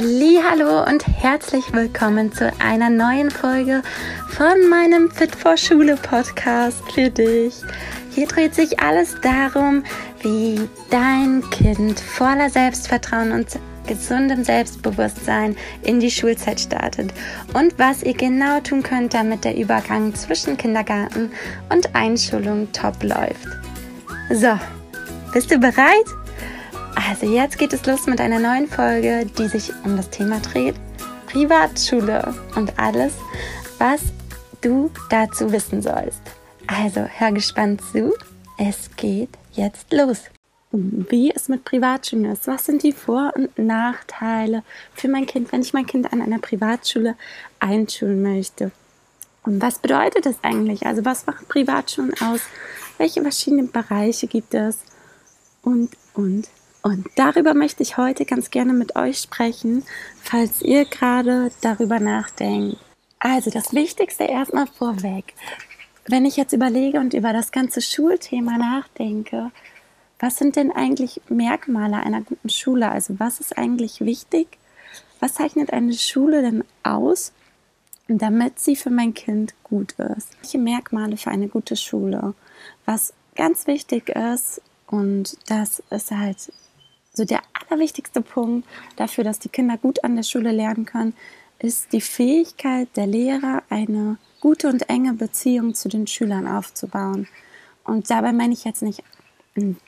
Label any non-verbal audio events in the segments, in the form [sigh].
Hallo und herzlich willkommen zu einer neuen Folge von meinem Fit for Schule Podcast für dich. Hier dreht sich alles darum, wie dein Kind voller Selbstvertrauen und gesundem Selbstbewusstsein in die Schulzeit startet und was ihr genau tun könnt, damit der Übergang zwischen Kindergarten und Einschulung top läuft. So, bist du bereit? Also jetzt geht es los mit einer neuen Folge, die sich um das Thema dreht. Privatschule und alles, was du dazu wissen sollst. Also hör gespannt zu. Es geht jetzt los. Wie es mit Privatschulen ist. Was sind die Vor- und Nachteile für mein Kind, wenn ich mein Kind an einer Privatschule einschulen möchte? Und was bedeutet das eigentlich? Also was macht Privatschulen aus? Welche verschiedenen Bereiche gibt es? Und, und, und darüber möchte ich heute ganz gerne mit euch sprechen, falls ihr gerade darüber nachdenkt. Also das Wichtigste erstmal vorweg. Wenn ich jetzt überlege und über das ganze Schulthema nachdenke, was sind denn eigentlich Merkmale einer guten Schule? Also was ist eigentlich wichtig? Was zeichnet eine Schule denn aus, damit sie für mein Kind gut ist? Welche Merkmale für eine gute Schule? Was ganz wichtig ist, und das ist halt so der allerwichtigste Punkt dafür, dass die Kinder gut an der Schule lernen können, ist die Fähigkeit der Lehrer, eine gute und enge Beziehung zu den Schülern aufzubauen. Und dabei meine ich jetzt nicht,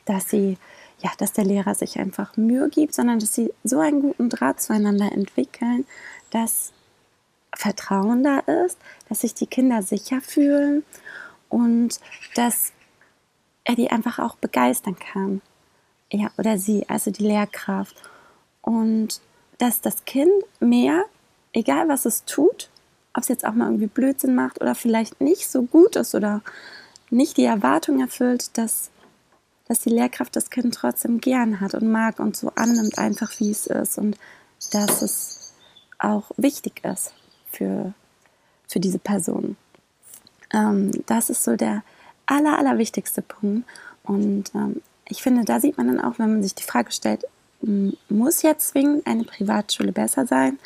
dass sie, ja, dass der Lehrer sich einfach Mühe gibt, sondern dass sie so einen guten Draht zueinander entwickeln, dass Vertrauen da ist, dass sich die Kinder sicher fühlen und dass er die einfach auch begeistern kann ja, oder sie, also die Lehrkraft. Und dass das Kind mehr, egal was es tut, ob es jetzt auch mal irgendwie Blödsinn macht oder vielleicht nicht so gut ist oder nicht die Erwartung erfüllt, dass, dass die Lehrkraft das Kind trotzdem gern hat und mag und so annimmt, einfach wie es ist und dass es auch wichtig ist für, für diese Person. Ähm, das ist so der aller, allerwichtigste Punkt. Und ähm, ich finde, da sieht man dann auch, wenn man sich die Frage stellt, muss jetzt zwingend eine Privatschule besser sein?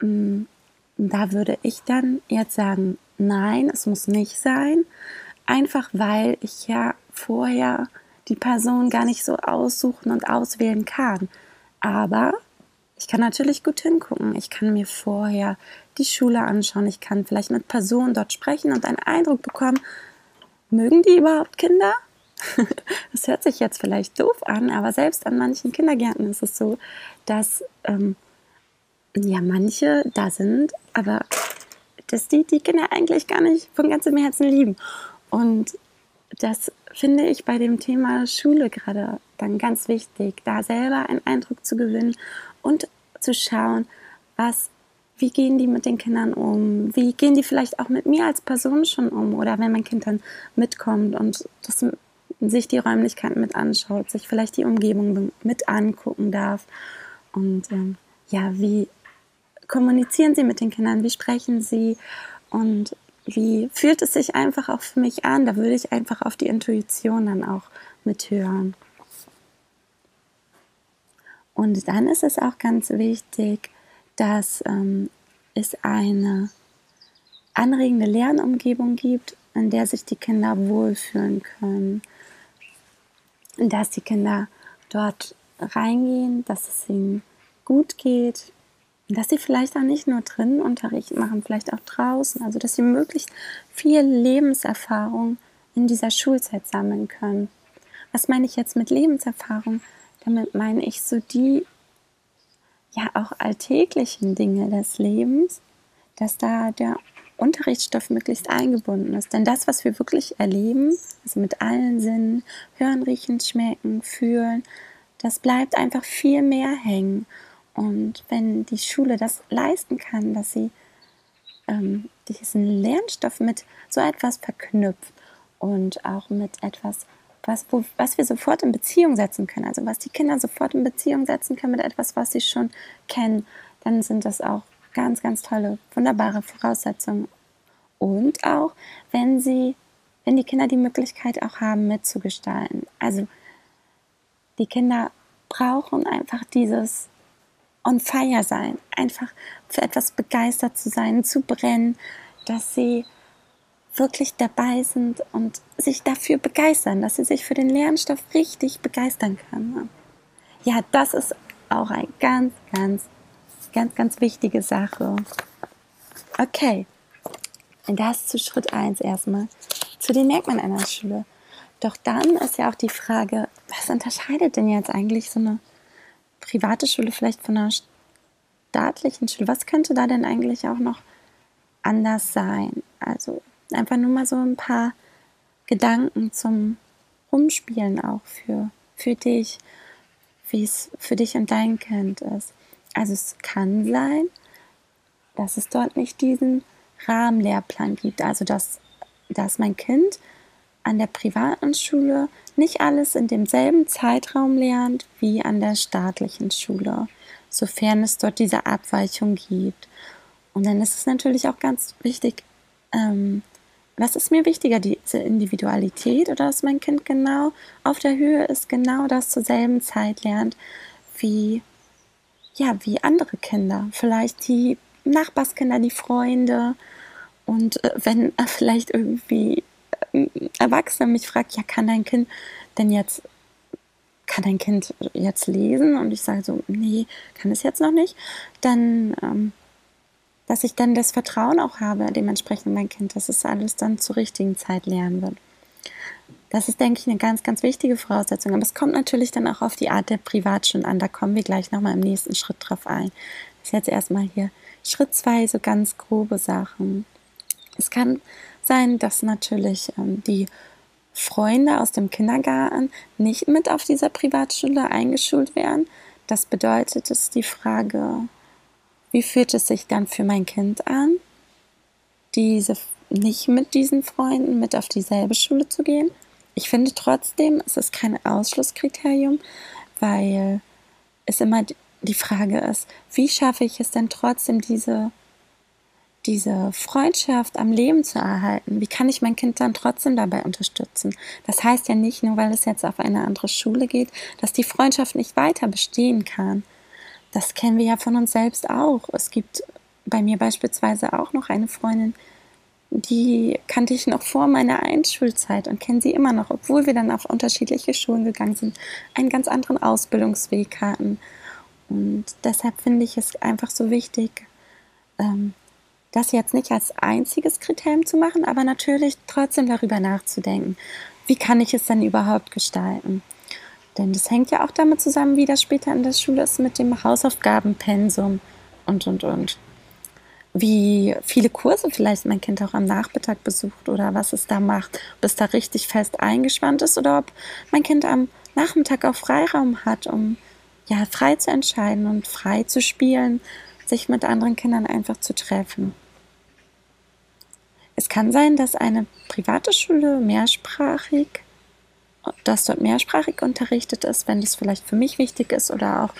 Da würde ich dann jetzt sagen, nein, es muss nicht sein. Einfach weil ich ja vorher die Person gar nicht so aussuchen und auswählen kann. Aber ich kann natürlich gut hingucken. Ich kann mir vorher die Schule anschauen. Ich kann vielleicht mit Personen dort sprechen und einen Eindruck bekommen, mögen die überhaupt Kinder? [laughs] Das hört sich jetzt vielleicht doof an, aber selbst an manchen Kindergärten ist es so, dass ähm, ja manche da sind, aber dass die die Kinder eigentlich gar nicht von ganzem Herzen lieben. Und das finde ich bei dem Thema Schule gerade dann ganz wichtig, da selber einen Eindruck zu gewinnen und zu schauen, was, wie gehen die mit den Kindern um, wie gehen die vielleicht auch mit mir als Person schon um oder wenn mein Kind dann mitkommt und das sich die Räumlichkeiten mit anschaut, sich vielleicht die Umgebung mit angucken darf. Und ähm, ja, wie kommunizieren Sie mit den Kindern? Wie sprechen Sie? Und wie fühlt es sich einfach auch für mich an? Da würde ich einfach auf die Intuition dann auch mithören. Und dann ist es auch ganz wichtig, dass ähm, es eine anregende Lernumgebung gibt, in der sich die Kinder wohlfühlen können dass die Kinder dort reingehen, dass es ihnen gut geht, dass sie vielleicht auch nicht nur drinnen Unterricht machen, vielleicht auch draußen, also dass sie möglichst viel Lebenserfahrung in dieser Schulzeit sammeln können. Was meine ich jetzt mit Lebenserfahrung? Damit meine ich so die ja auch alltäglichen Dinge des Lebens, dass da der Unterrichtsstoff möglichst eingebunden ist. Denn das, was wir wirklich erleben, also mit allen Sinnen, hören, riechen, schmecken, fühlen, das bleibt einfach viel mehr hängen. Und wenn die Schule das leisten kann, dass sie ähm, diesen Lernstoff mit so etwas verknüpft und auch mit etwas, was, wo, was wir sofort in Beziehung setzen können, also was die Kinder sofort in Beziehung setzen können mit etwas, was sie schon kennen, dann sind das auch ganz, ganz tolle, wunderbare Voraussetzungen. Und auch, wenn sie, wenn die Kinder die Möglichkeit auch haben, mitzugestalten. Also die Kinder brauchen einfach dieses, on fire sein, einfach für etwas begeistert zu sein, zu brennen, dass sie wirklich dabei sind und sich dafür begeistern, dass sie sich für den Lernstoff richtig begeistern können. Ja, das ist auch eine ganz, ganz, ganz, ganz wichtige Sache. Okay, das zu Schritt 1 erstmal. Zu den Merkmalen einer Schule. Doch dann ist ja auch die Frage, was unterscheidet denn jetzt eigentlich so eine private Schule vielleicht von einer staatlichen Schule? Was könnte da denn eigentlich auch noch anders sein? Also einfach nur mal so ein paar Gedanken zum Rumspielen auch für, für dich, wie es für dich und dein Kind ist. Also es kann sein, dass es dort nicht diesen Rahmenlehrplan gibt. Also dass, dass mein Kind an der privaten Schule nicht alles in demselben Zeitraum lernt wie an der staatlichen Schule, sofern es dort diese Abweichung gibt. Und dann ist es natürlich auch ganz wichtig, ähm, was ist mir wichtiger, diese Individualität oder dass mein Kind genau auf der Höhe ist, genau das zur selben Zeit lernt wie, ja, wie andere Kinder. Vielleicht die Nachbarskinder, die Freunde. Und äh, wenn äh, vielleicht irgendwie äh, Erwachsener mich fragt, ja, kann dein Kind denn jetzt, kann dein Kind jetzt lesen? Und ich sage so, nee, kann es jetzt noch nicht, dann ähm, dass ich dann das Vertrauen auch habe, dementsprechend mein Kind, dass es alles dann zur richtigen Zeit lernen wird. Das ist, denke ich, eine ganz, ganz wichtige Voraussetzung. Aber es kommt natürlich dann auch auf die Art der Privatstunden an. Da kommen wir gleich nochmal im nächsten Schritt drauf ein. Das ist jetzt erstmal hier Schritt zwei, so ganz grobe Sachen. Es kann sein, dass natürlich ähm, die Freunde aus dem Kindergarten nicht mit auf dieser Privatschule eingeschult werden. Das bedeutet, es die Frage, wie fühlt es sich dann für mein Kind an, diese nicht mit diesen Freunden mit auf dieselbe Schule zu gehen? Ich finde trotzdem, es ist kein Ausschlusskriterium, weil es immer die Frage ist, wie schaffe ich es denn trotzdem, diese, diese Freundschaft am Leben zu erhalten? Wie kann ich mein Kind dann trotzdem dabei unterstützen? Das heißt ja nicht nur, weil es jetzt auf eine andere Schule geht, dass die Freundschaft nicht weiter bestehen kann das kennen wir ja von uns selbst auch. Es gibt bei mir beispielsweise auch noch eine Freundin, die kannte ich noch vor meiner Einschulzeit und kenne sie immer noch, obwohl wir dann auf unterschiedliche Schulen gegangen sind, einen ganz anderen Ausbildungsweg hatten. Und deshalb finde ich es einfach so wichtig, ähm, das jetzt nicht als einziges Kriterium zu machen, aber natürlich trotzdem darüber nachzudenken, wie kann ich es denn überhaupt gestalten. Denn das hängt ja auch damit zusammen, wie das später in der Schule ist mit dem Hausaufgabenpensum und, und, und. Wie viele Kurse vielleicht mein Kind auch am Nachmittag besucht oder was es da macht. Ob es da richtig fest eingespannt ist oder ob mein Kind am Nachmittag auch Freiraum hat, um ja frei zu entscheiden und frei zu spielen, sich mit anderen Kindern einfach zu treffen. Es kann sein, dass eine private Schule mehrsprachig dass dort mehrsprachig unterrichtet ist, wenn das vielleicht für mich wichtig ist oder auch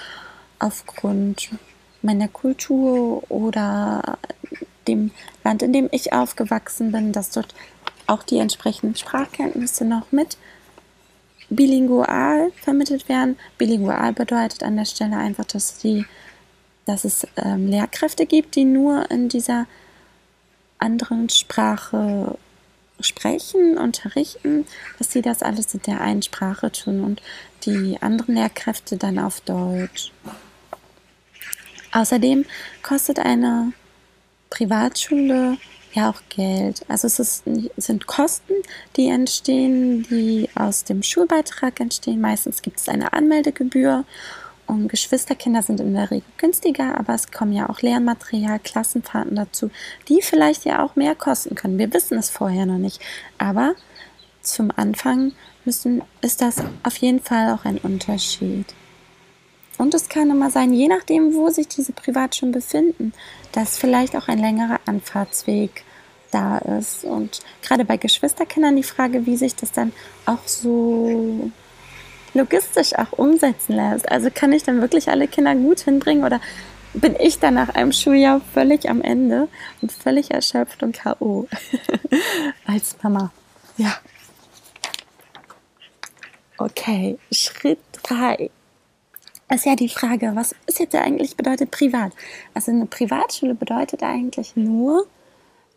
aufgrund meiner Kultur oder dem Land, in dem ich aufgewachsen bin, dass dort auch die entsprechenden Sprachkenntnisse noch mit bilingual vermittelt werden. Bilingual bedeutet an der Stelle einfach, dass, die, dass es ähm, Lehrkräfte gibt, die nur in dieser anderen Sprache sprechen, unterrichten, dass sie das alles in der einen Sprache tun und die anderen Lehrkräfte dann auf Deutsch. Außerdem kostet eine Privatschule ja auch Geld. Also es ist, sind Kosten, die entstehen, die aus dem Schulbeitrag entstehen. Meistens gibt es eine Anmeldegebühr und Geschwisterkinder sind in der Regel günstiger, aber es kommen ja auch Lernmaterial, Klassenfahrten dazu, die vielleicht ja auch mehr kosten können. Wir wissen es vorher noch nicht. Aber zum Anfang müssen, ist das auf jeden Fall auch ein Unterschied. Und es kann immer sein, je nachdem, wo sich diese Privatschulen befinden, dass vielleicht auch ein längerer Anfahrtsweg da ist. Und gerade bei Geschwisterkindern die Frage, wie sich das dann auch so logistisch auch umsetzen lässt. Also kann ich dann wirklich alle Kinder gut hinbringen oder bin ich dann nach einem Schuljahr völlig am Ende und völlig erschöpft und K.O. [laughs] als Mama. Ja. Okay, Schritt 3. ist ja die Frage, was ist jetzt eigentlich bedeutet privat? Also eine Privatschule bedeutet eigentlich nur,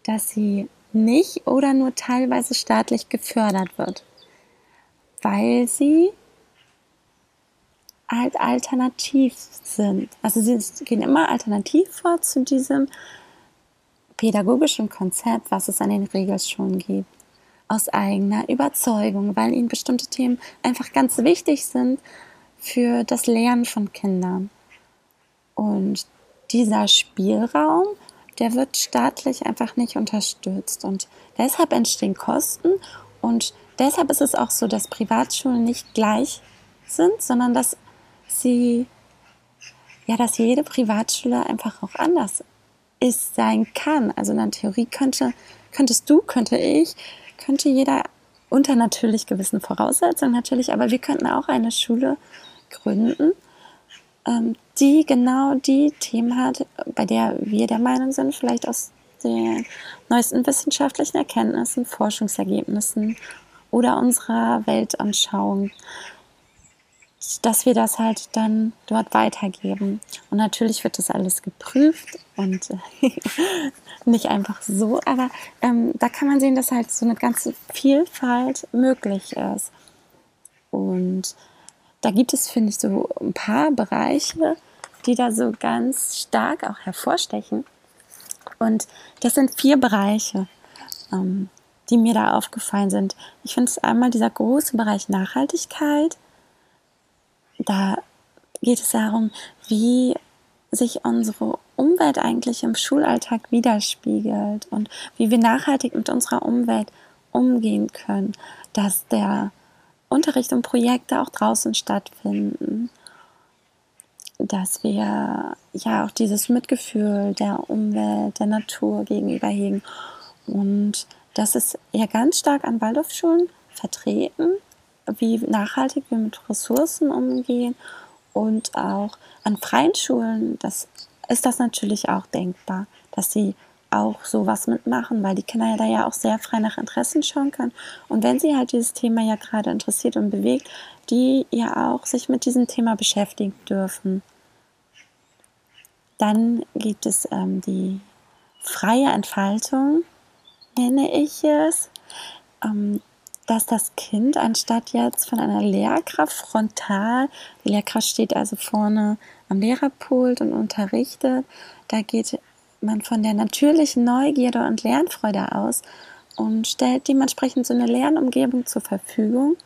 dass sie nicht oder nur teilweise staatlich gefördert wird, weil sie halt alternativ sind. Also sie gehen immer alternativ vor zu diesem pädagogischen Konzept, was es an den Regelschulen gibt. Aus eigener Überzeugung, weil ihnen bestimmte Themen einfach ganz wichtig sind für das Lernen von Kindern. Und dieser Spielraum, der wird staatlich einfach nicht unterstützt. Und deshalb entstehen Kosten und deshalb ist es auch so, dass Privatschulen nicht gleich sind, sondern dass sie, ja, dass jede Privatschule einfach auch anders ist, sein kann. Also in der Theorie könnte, könntest du, könnte ich, könnte jeder unter natürlich gewissen Voraussetzungen natürlich, aber wir könnten auch eine Schule gründen, ähm, die genau die Themen hat, bei der wir der Meinung sind, vielleicht aus den neuesten wissenschaftlichen Erkenntnissen, Forschungsergebnissen oder unserer Weltanschauung dass wir das halt dann dort weitergeben. Und natürlich wird das alles geprüft und [laughs] nicht einfach so, aber ähm, da kann man sehen, dass halt so eine ganze Vielfalt möglich ist. Und da gibt es, finde ich, so ein paar Bereiche, die da so ganz stark auch hervorstechen. Und das sind vier Bereiche, ähm, die mir da aufgefallen sind. Ich finde es einmal dieser große Bereich Nachhaltigkeit, da geht es darum, wie sich unsere Umwelt eigentlich im Schulalltag widerspiegelt und wie wir nachhaltig mit unserer Umwelt umgehen können, dass der Unterricht und Projekte auch draußen stattfinden, dass wir ja auch dieses Mitgefühl der Umwelt, der Natur gegenüber hegen. Und das ist ja ganz stark an Waldorfschulen vertreten wie nachhaltig wir mit Ressourcen umgehen und auch an freien Schulen, das ist das natürlich auch denkbar, dass sie auch sowas mitmachen, weil die Kinder ja da ja auch sehr frei nach Interessen schauen können. Und wenn sie halt dieses Thema ja gerade interessiert und bewegt, die ja auch sich mit diesem Thema beschäftigen dürfen. Dann gibt es ähm, die freie Entfaltung, nenne ich es. Ähm, dass das Kind anstatt jetzt von einer Lehrkraft frontal, die Lehrkraft steht also vorne am Lehrerpult und unterrichtet, da geht man von der natürlichen Neugierde und Lernfreude aus und stellt dementsprechend so eine Lernumgebung zur Verfügung,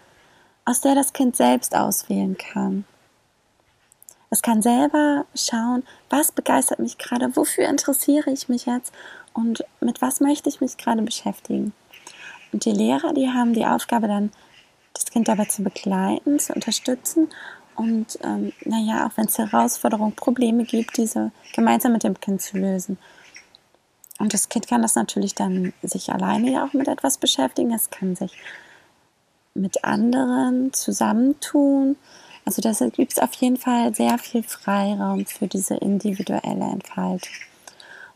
aus der das Kind selbst auswählen kann. Es kann selber schauen, was begeistert mich gerade, wofür interessiere ich mich jetzt und mit was möchte ich mich gerade beschäftigen. Und die Lehrer, die haben die Aufgabe dann, das Kind dabei zu begleiten, zu unterstützen und ähm, naja, auch wenn es Herausforderungen, Probleme gibt, diese gemeinsam mit dem Kind zu lösen. Und das Kind kann das natürlich dann sich alleine ja auch mit etwas beschäftigen. Es kann sich mit anderen zusammentun. Also da gibt es auf jeden Fall sehr viel Freiraum für diese individuelle Entfaltung.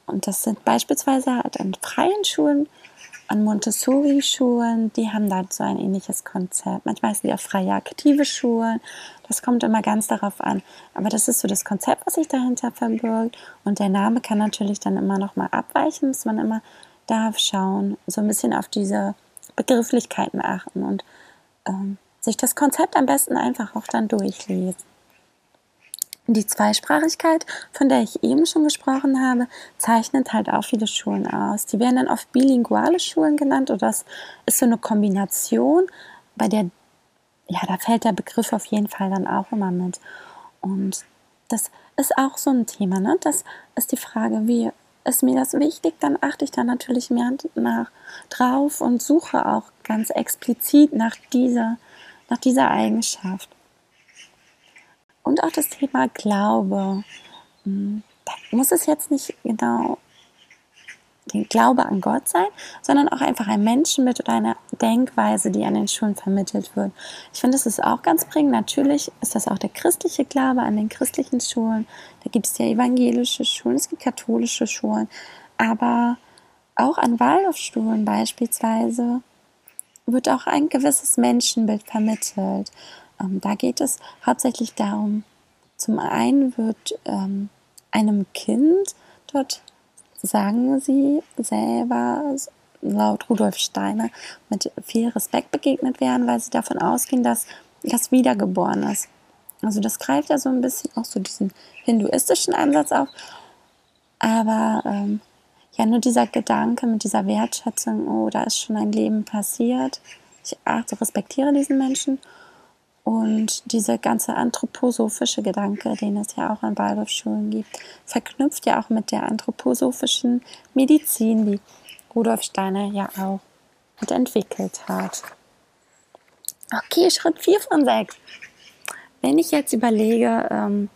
Und das sind beispielsweise halt an freien Schulen an Montessori-Schulen, die haben da so ein ähnliches Konzept. Manchmal sind die auch freie aktive Schulen. Das kommt immer ganz darauf an. Aber das ist so das Konzept, was sich dahinter verbirgt. Und der Name kann natürlich dann immer noch mal abweichen, muss man immer darf schauen, so ein bisschen auf diese Begrifflichkeiten achten und ähm, sich das Konzept am besten einfach auch dann durchlesen. Die Zweisprachigkeit, von der ich eben schon gesprochen habe, zeichnet halt auch viele Schulen aus. Die werden dann oft bilinguale Schulen genannt oder das ist so eine Kombination, bei der, ja, da fällt der Begriff auf jeden Fall dann auch immer mit. Und das ist auch so ein Thema, ne? Das ist die Frage, wie ist mir das wichtig, dann achte ich da natürlich mehr nach drauf und suche auch ganz explizit nach dieser, nach dieser Eigenschaft. Und auch das Thema Glaube. Hm, da muss es jetzt nicht genau den Glaube an Gott sein, sondern auch einfach ein Menschenbild oder eine Denkweise, die an den Schulen vermittelt wird. Ich finde, das ist auch ganz prägend. Natürlich ist das auch der christliche Glaube an den christlichen Schulen. Da gibt es ja evangelische Schulen, es gibt katholische Schulen, aber auch an Waldorfschulen beispielsweise wird auch ein gewisses Menschenbild vermittelt. Ähm, da geht es hauptsächlich darum, Zum einen wird ähm, einem Kind dort, sagen sie selber, laut Rudolf Steiner, mit viel Respekt begegnet werden, weil sie davon ausgehen, dass das wiedergeboren ist. Also das greift ja so ein bisschen auch so diesen hinduistischen Ansatz auf. Aber ähm, ja, nur dieser Gedanke mit dieser Wertschätzung, oh, da ist schon ein Leben passiert. Ich achte, respektiere diesen Menschen. Und dieser ganze anthroposophische Gedanke, den es ja auch an Waldorfschulen gibt, verknüpft ja auch mit der anthroposophischen Medizin, die Rudolf Steiner ja auch entwickelt hat. Okay, Schritt 4 von 6. Wenn ich jetzt überlege, ähm,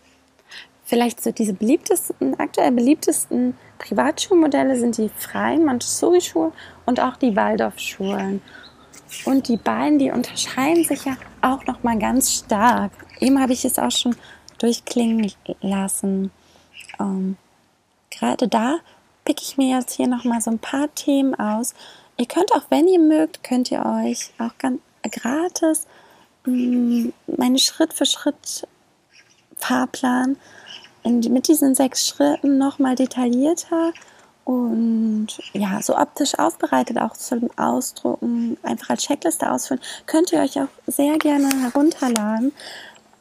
vielleicht so diese beliebtesten, aktuell beliebtesten Privatschulmodelle sind die freien Montessori-Schulen und auch die Waldorfschulen. Und die beiden, die unterscheiden sich ja auch noch mal ganz stark. Eben habe ich es auch schon durchklingen lassen. Ähm, gerade da picke ich mir jetzt hier noch mal so ein paar Themen aus. Ihr könnt auch, wenn ihr mögt, könnt ihr euch auch ganz gratis mm, meine Schritt für Schritt Fahrplan in, mit diesen sechs Schritten noch mal detaillierter und ja, so optisch aufbereitet auch zum Ausdrucken, einfach als Checkliste ausfüllen, könnt ihr euch auch sehr gerne herunterladen.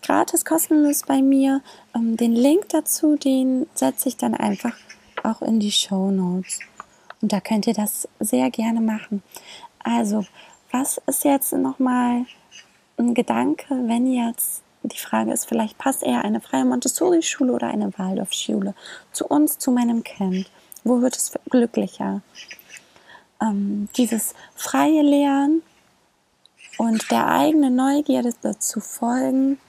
Gratis, kostenlos bei mir. Ähm, den Link dazu, den setze ich dann einfach auch in die Show Notes. Und da könnt ihr das sehr gerne machen. Also, was ist jetzt nochmal ein Gedanke, wenn jetzt die Frage ist, vielleicht passt eher eine freie Montessori-Schule oder eine Waldorf-Schule zu uns, zu meinem Kind? Wo wird es glücklicher? Ähm, dieses freie Lernen und der eigenen Neugierde zu folgen,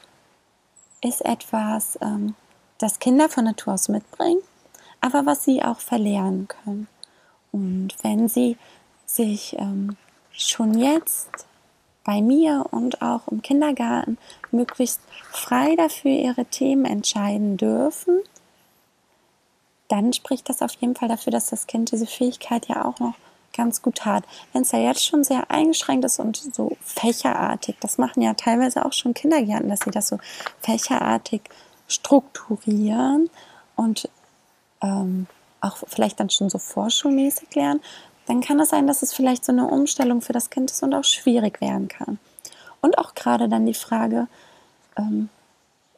ist etwas, ähm, das Kinder von Natur aus mitbringen, aber was sie auch verlernen können. Und wenn sie sich ähm, schon jetzt bei mir und auch im Kindergarten möglichst frei dafür ihre Themen entscheiden dürfen, dann spricht das auf jeden Fall dafür, dass das Kind diese Fähigkeit ja auch noch ganz gut hat. Wenn es ja jetzt schon sehr eingeschränkt ist und so fächerartig, das machen ja teilweise auch schon Kindergärten, dass sie das so fächerartig strukturieren und ähm, auch vielleicht dann schon so vorschulmäßig lernen, dann kann es sein, dass es vielleicht so eine Umstellung für das Kind ist und auch schwierig werden kann. Und auch gerade dann die Frage, ähm,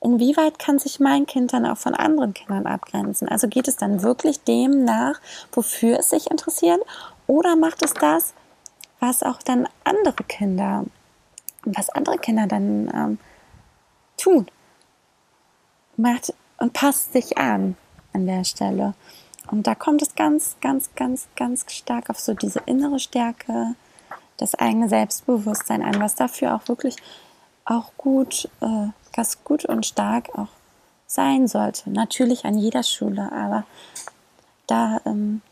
inwieweit kann sich mein Kind dann auch von anderen Kindern abgrenzen? Also geht es dann wirklich dem nach, wofür es sich interessiert? Oder macht es das, was auch dann andere Kinder, was andere Kinder dann ähm, tun? Macht und passt sich an an der Stelle. Und da kommt es ganz, ganz, ganz, ganz stark auf so diese innere Stärke, das eigene Selbstbewusstsein an, was dafür auch wirklich auch gut, äh, ganz gut und stark auch sein sollte. Natürlich an jeder Schule, aber da ähm,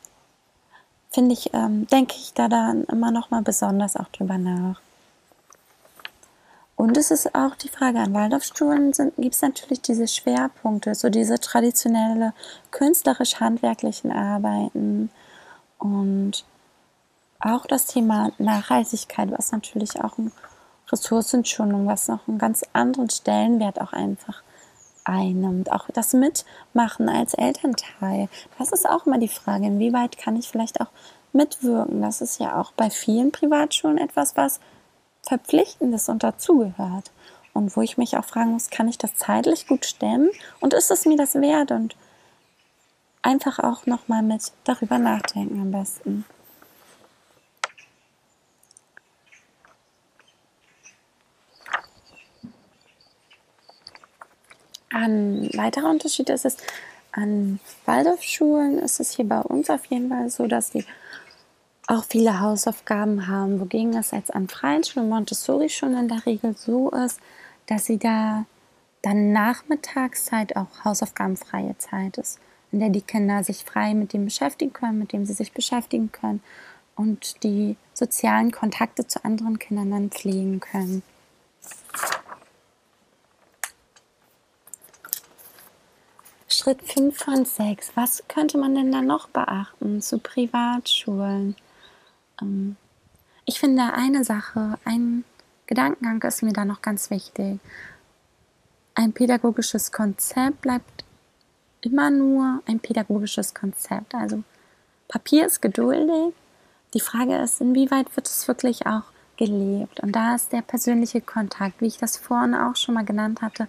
finde ich, ähm, denke ich da dann immer noch mal besonders auch drüber nach. Und es ist auch die Frage, an Waldorfschulen gibt es natürlich diese Schwerpunkte, so diese traditionelle künstlerisch-handwerklichen Arbeiten und auch das Thema Nachhaltigkeit, was natürlich auch ein Ressourcenschonung, was noch einen ganz anderen Stellenwert auch einfach einnimmt. Auch das Mitmachen als Elternteil, das ist auch immer die Frage, inwieweit kann ich vielleicht auch mitwirken. Das ist ja auch bei vielen Privatschulen etwas, was Verpflichtendes und dazugehört. Und wo ich mich auch fragen muss, kann ich das zeitlich gut stemmen und ist es mir das wert? Und einfach auch nochmal mit darüber nachdenken am besten. Ein weiterer Unterschied ist es, an Waldorfschulen ist es hier bei uns auf jeden Fall so, dass die auch viele Hausaufgaben haben, wogegen es jetzt an freien Schulen, Montessori schon in der Regel so ist, dass sie da dann Nachmittagszeit auch hausaufgabenfreie Zeit ist, in der die Kinder sich frei mit dem beschäftigen können, mit dem sie sich beschäftigen können und die sozialen Kontakte zu anderen Kindern dann pflegen können. Schritt 5 von 6. Was könnte man denn da noch beachten zu Privatschulen? Ähm, ich finde eine Sache, ein Gedankengang ist mir da noch ganz wichtig. ein pädagogisches Konzept bleibt immer nur ein pädagogisches Konzept. Also Papier ist geduldig. Die Frage ist, inwieweit wird es wirklich auch gelebt? Und da ist der persönliche Kontakt, wie ich das vorhin auch schon mal genannt hatte,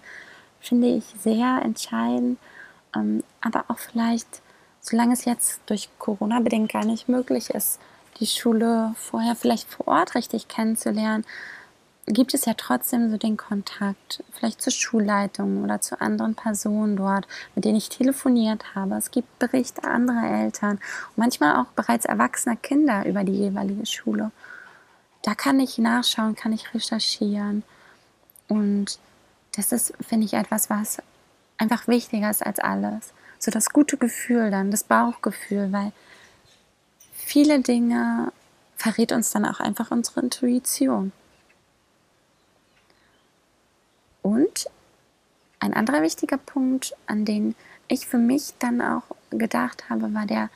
finde ich sehr entscheidend. Ähm, aber auch vielleicht, solange es jetzt durch Corona bedingt gar nicht möglich ist, die Schule vorher vielleicht vor Ort richtig kennenzulernen, gibt es ja trotzdem so den Kontakt, vielleicht zur Schulleitung oder zu anderen Personen dort, mit denen ich telefoniert habe. Es gibt Berichte anderer Eltern und manchmal auch bereits erwachsener Kinder über die jeweilige Schule. Da kann ich nachschauen, kann ich recherchieren. Und das ist, finde ich, etwas, was einfach wichtiger ist als alles. So das gute Gefühl dann, das Bauchgefühl, weil viele Dinge verrät uns dann auch einfach unsere Intuition. Und ein anderer wichtiger Punkt, an den ich für mich dann auch gedacht habe, war der,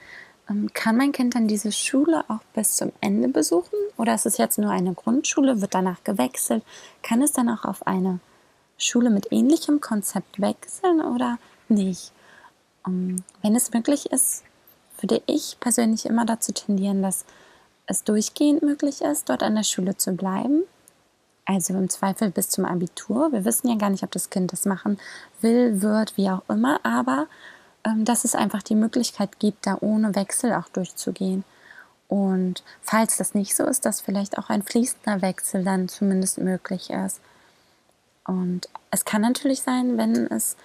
ähm, kann mein Kind dann diese Schule auch bis zum Ende besuchen? Oder ist es jetzt nur eine Grundschule, wird danach gewechselt? Kann es dann auch auf eine Schule mit ähnlichem Konzept wechseln oder nicht? Um, ähm, wenn es möglich ist, würde ich persönlich immer dazu tendieren, dass es durchgehend möglich ist, dort an der Schule zu bleiben also im Zweifel bis zum Abitur. Wir wissen ja gar nicht, ob das Kind das machen will, wird, wie auch immer, aber ähm, dass es einfach die Möglichkeit gibt, da ohne Wechsel auch durchzugehen. Und falls das nicht so ist, dass vielleicht auch ein fließender Wechsel dann zumindest möglich ist. Und es kann natürlich sein, wenn es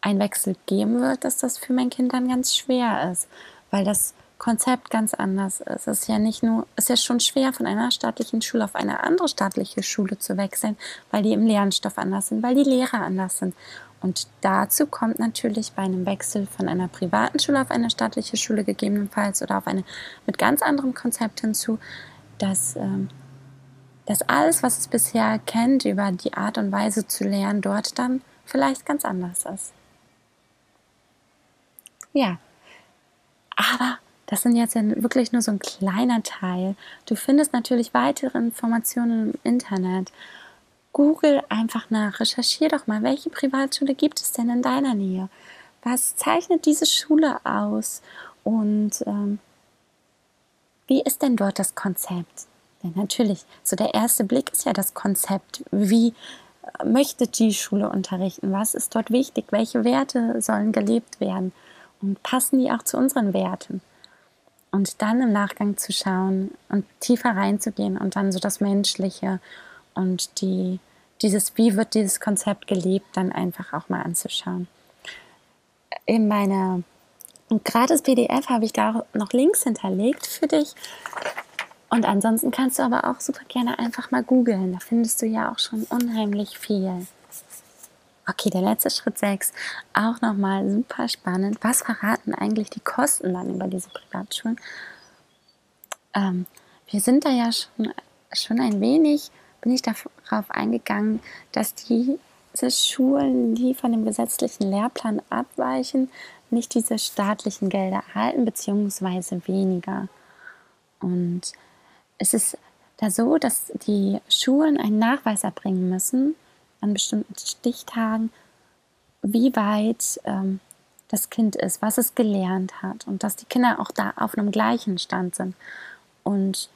einen Wechsel geben wird, dass das für mein Kind dann ganz schwer ist, weil das Konzept ganz anders ist. Es ist ja nicht nur, es ist ja schon schwer, von einer staatlichen Schule auf eine andere staatliche Schule zu wechseln, weil die im Lernstoff anders sind, weil die Lehrer anders sind. Und dazu kommt natürlich bei einem Wechsel von einer privaten Schule auf eine staatliche Schule gegebenenfalls oder auf eine mit ganz anderem Konzept hinzu, dass, ähm, dass alles, was es bisher kennt über die Art und Weise zu lernen, dort dann vielleicht ganz anders ist. Ja, aber das sind jetzt wirklich nur so ein kleiner Teil. Du findest natürlich weitere Informationen im Internet. Google einfach nach, recherchier doch mal, welche Privatschule gibt es denn in deiner Nähe? Was zeichnet diese Schule aus? Und ähm, wie ist denn dort das Konzept? Denn natürlich, so der erste Blick ist ja das Konzept. Wie äh, möchte die Schule unterrichten? Was ist dort wichtig? Welche Werte sollen gelebt werden? Und passen die auch zu unseren Werten? und dann im Nachgang zu schauen und tiefer reinzugehen und dann so das Menschliche und die, dieses, wie wird dieses Konzept gelebt, dann einfach auch mal anzuschauen. In meiner gratis PDF habe ich da noch Links hinterlegt für dich. Und ansonsten kannst du aber auch super gerne einfach mal googeln. Da findest du ja auch schon unheimlich viel. Okay, der letzte Schritt 6, auch nochmal super spannend. Was verraten eigentlich die Kosten dann über diese Privatschulen? Ähm, wir sind da ja schon, schon ein wenig, bin ich darauf eingegangen, dass diese Schulen, die von dem gesetzlichen Lehrplan abweichen, nicht diese staatlichen Gelder erhalten, beziehungsweise weniger. Und es ist da so, dass die Schulen einen Nachweis erbringen müssen, an bestimmten Stichtagen, wie weit ähm, das Kind ist, was es gelernt hat und dass die Kinder auch da auf einem gleichen Stand sind. Und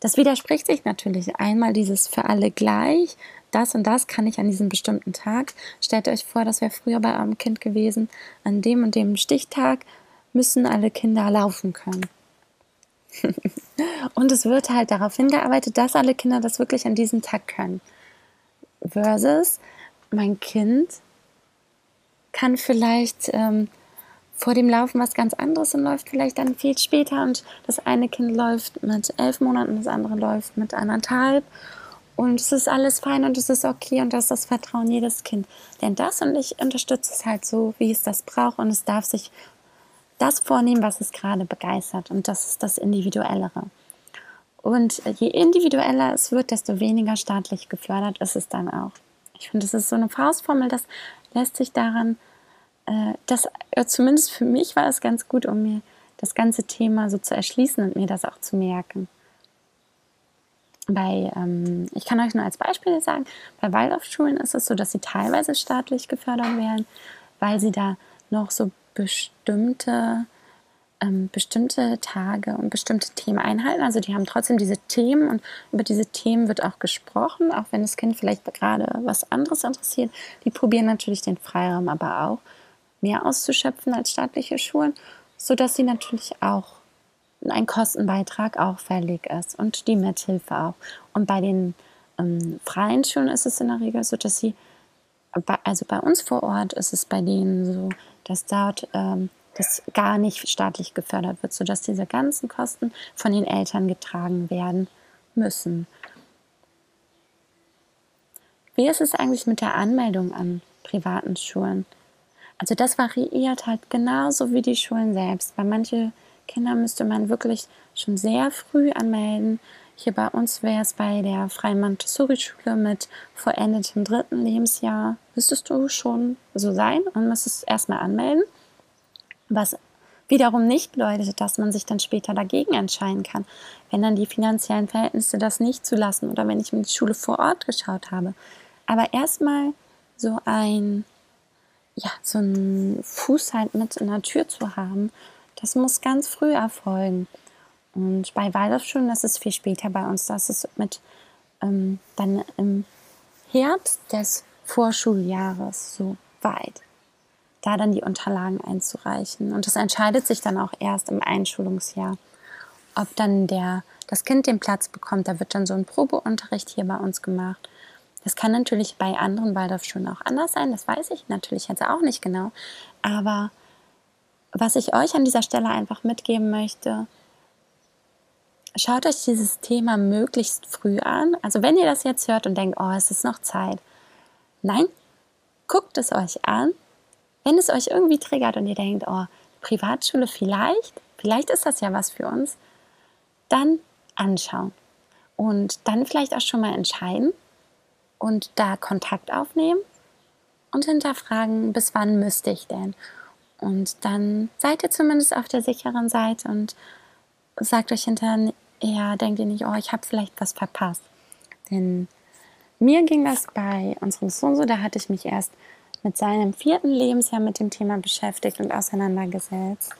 das widerspricht sich natürlich. Einmal dieses für alle gleich, das und das kann ich an diesem bestimmten Tag. Stellt euch vor, das wäre früher bei eurem Kind gewesen. An dem und dem Stichtag müssen alle Kinder laufen können. [laughs] und es wird halt darauf hingearbeitet, dass alle Kinder das wirklich an diesem Tag können versus mein Kind kann vielleicht ähm, vor dem Laufen was ganz anderes und läuft vielleicht dann viel später und das eine Kind läuft mit elf Monaten, das andere läuft mit anderthalb und es ist alles fein und es ist okay und das ist das Vertrauen jedes Kind. Denn das und ich unterstütze es halt so, wie es das braucht und es darf sich das vornehmen, was es gerade begeistert und das ist das Individuellere. Und je individueller es wird, desto weniger staatlich gefördert ist es dann auch. Ich finde, das ist so eine Faustformel, das lässt sich daran, äh, das, äh, zumindest für mich war es ganz gut, um mir das ganze Thema so zu erschließen und mir das auch zu merken. bei, ähm, ich kann euch nur als Beispiel sagen, bei Waldorfschulen ist es so, dass sie teilweise staatlich gefördert werden, weil sie da noch so bestimmte, ähm, bestimmte Tage und bestimmte Themen einhalten. Also die haben trotzdem diese Themen und über diese Themen wird auch gesprochen, auch wenn das Kind vielleicht gerade was anderes interessiert. Die probieren natürlich den Freiraum aber auch mehr auszuschöpfen als staatliche Schulen, sodass sie natürlich auch ein Kostenbeitrag auch fällig ist und die Mithilfe auch. Und bei den ähm, freien Schulen ist es in der Regel so, dass sie, also bei uns vor Ort ist es bei denen so, dass dort ähm, das gar nicht staatlich gefördert wird, sodass diese ganzen Kosten von den Eltern getragen werden müssen. Wie ist es eigentlich mit der Anmeldung an privaten Schulen? Also das variiert halt genauso wie die Schulen selbst. Bei manchen Kinder müsste man wirklich schon sehr früh anmelden. Hier bei uns wäre es bei der Freien Montessori-Schule mit vollendetem dritten Lebensjahr, müsstest du schon so sein und müsstest erstmal anmelden. Was wiederum nicht bedeutet, dass man sich dann später dagegen entscheiden kann, wenn dann die finanziellen Verhältnisse das nicht zulassen oder wenn ich mir die Schule vor Ort geschaut habe. Aber erstmal so ein, ja, so ein Fuß halt mit in der Tür zu haben das muss ganz früh erfolgen. Und bei Waldorfschulen, das ist viel später bei uns, das ist mit ähm, dann im Herbst des Vorschuljahres so weit, da dann die Unterlagen einzureichen. Und das entscheidet sich dann auch erst im Einschulungsjahr, ob dann der, das Kind den Platz bekommt. Da wird dann so ein Probeunterricht hier bei uns gemacht. Das kann natürlich bei anderen Waldorfschulen auch anders sein, das weiß ich natürlich jetzt auch nicht genau. Aber was ich euch an dieser Stelle einfach mitgeben möchte, schaut euch dieses Thema möglichst früh an. Also wenn ihr das jetzt hört und denkt, oh, es ist noch Zeit. Nein, guckt es euch an. Wenn es euch irgendwie triggert und ihr denkt, oh, Privatschule vielleicht, vielleicht ist das ja was für uns, dann anschauen. Und dann vielleicht auch schon mal entscheiden und da Kontakt aufnehmen und hinterfragen, bis wann müsste ich denn? Und dann seid ihr zumindest auf der sicheren Seite und sagt euch hinterher, ja, denkt ihr nicht, oh, ich habe vielleicht was verpasst. Denn mir ging das bei unserem Sohn so, da hatte ich mich erst mit seinem vierten Lebensjahr mit dem Thema beschäftigt und auseinandergesetzt.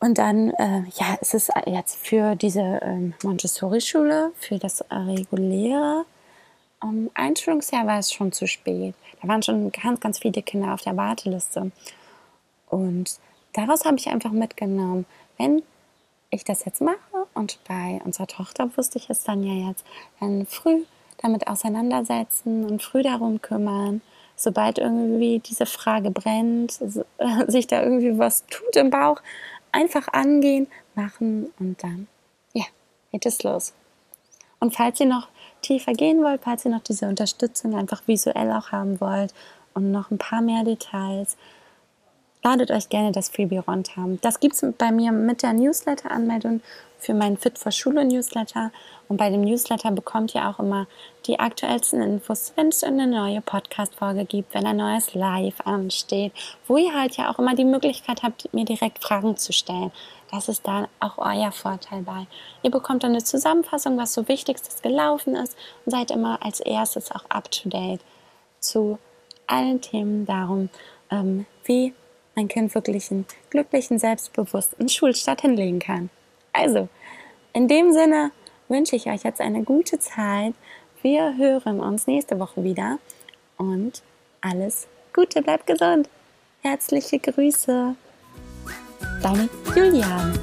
Und dann, äh, ja, es ist jetzt für diese ähm, Montessori-Schule, für das reguläre ähm, Einschulungsjahr war es schon zu spät. Da waren schon ganz, ganz viele Kinder auf der Warteliste. Und daraus habe ich einfach mitgenommen, wenn ich das jetzt mache und bei unserer Tochter wusste ich es dann ja jetzt, dann früh damit auseinandersetzen und früh darum kümmern, sobald irgendwie diese Frage brennt, [laughs] sich da irgendwie was tut im Bauch, einfach angehen, machen und dann, ja, geht es los. Und falls ihr noch tiefer gehen wollt, falls ihr noch diese Unterstützung einfach visuell auch haben wollt und noch ein paar mehr Details, ladet euch gerne das Freebie haben. Das gibt es bei mir mit der Newsletter-Anmeldung für meinen Fit for Schule Newsletter. Und bei dem Newsletter bekommt ihr auch immer die aktuellsten Infos, wenn es eine neue Podcast-Folge gibt, wenn ein neues Live ansteht, wo ihr halt ja auch immer die Möglichkeit habt, mir direkt Fragen zu stellen. Das ist da auch euer Vorteil bei. Ihr bekommt dann eine Zusammenfassung, was so Wichtigstes gelaufen ist und seid immer als erstes auch up to date zu allen Themen darum, ähm, wie mein Kind wirklich einen glücklichen, selbstbewussten Schulstart hinlegen kann. Also, in dem Sinne wünsche ich euch jetzt eine gute Zeit. Wir hören uns nächste Woche wieder und alles Gute, bleibt gesund. Herzliche Grüße. Deine Julian.